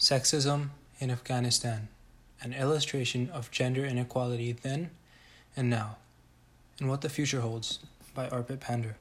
Sexism in Afghanistan An illustration of gender inequality then and now, and what the future holds by Arpit Pandur.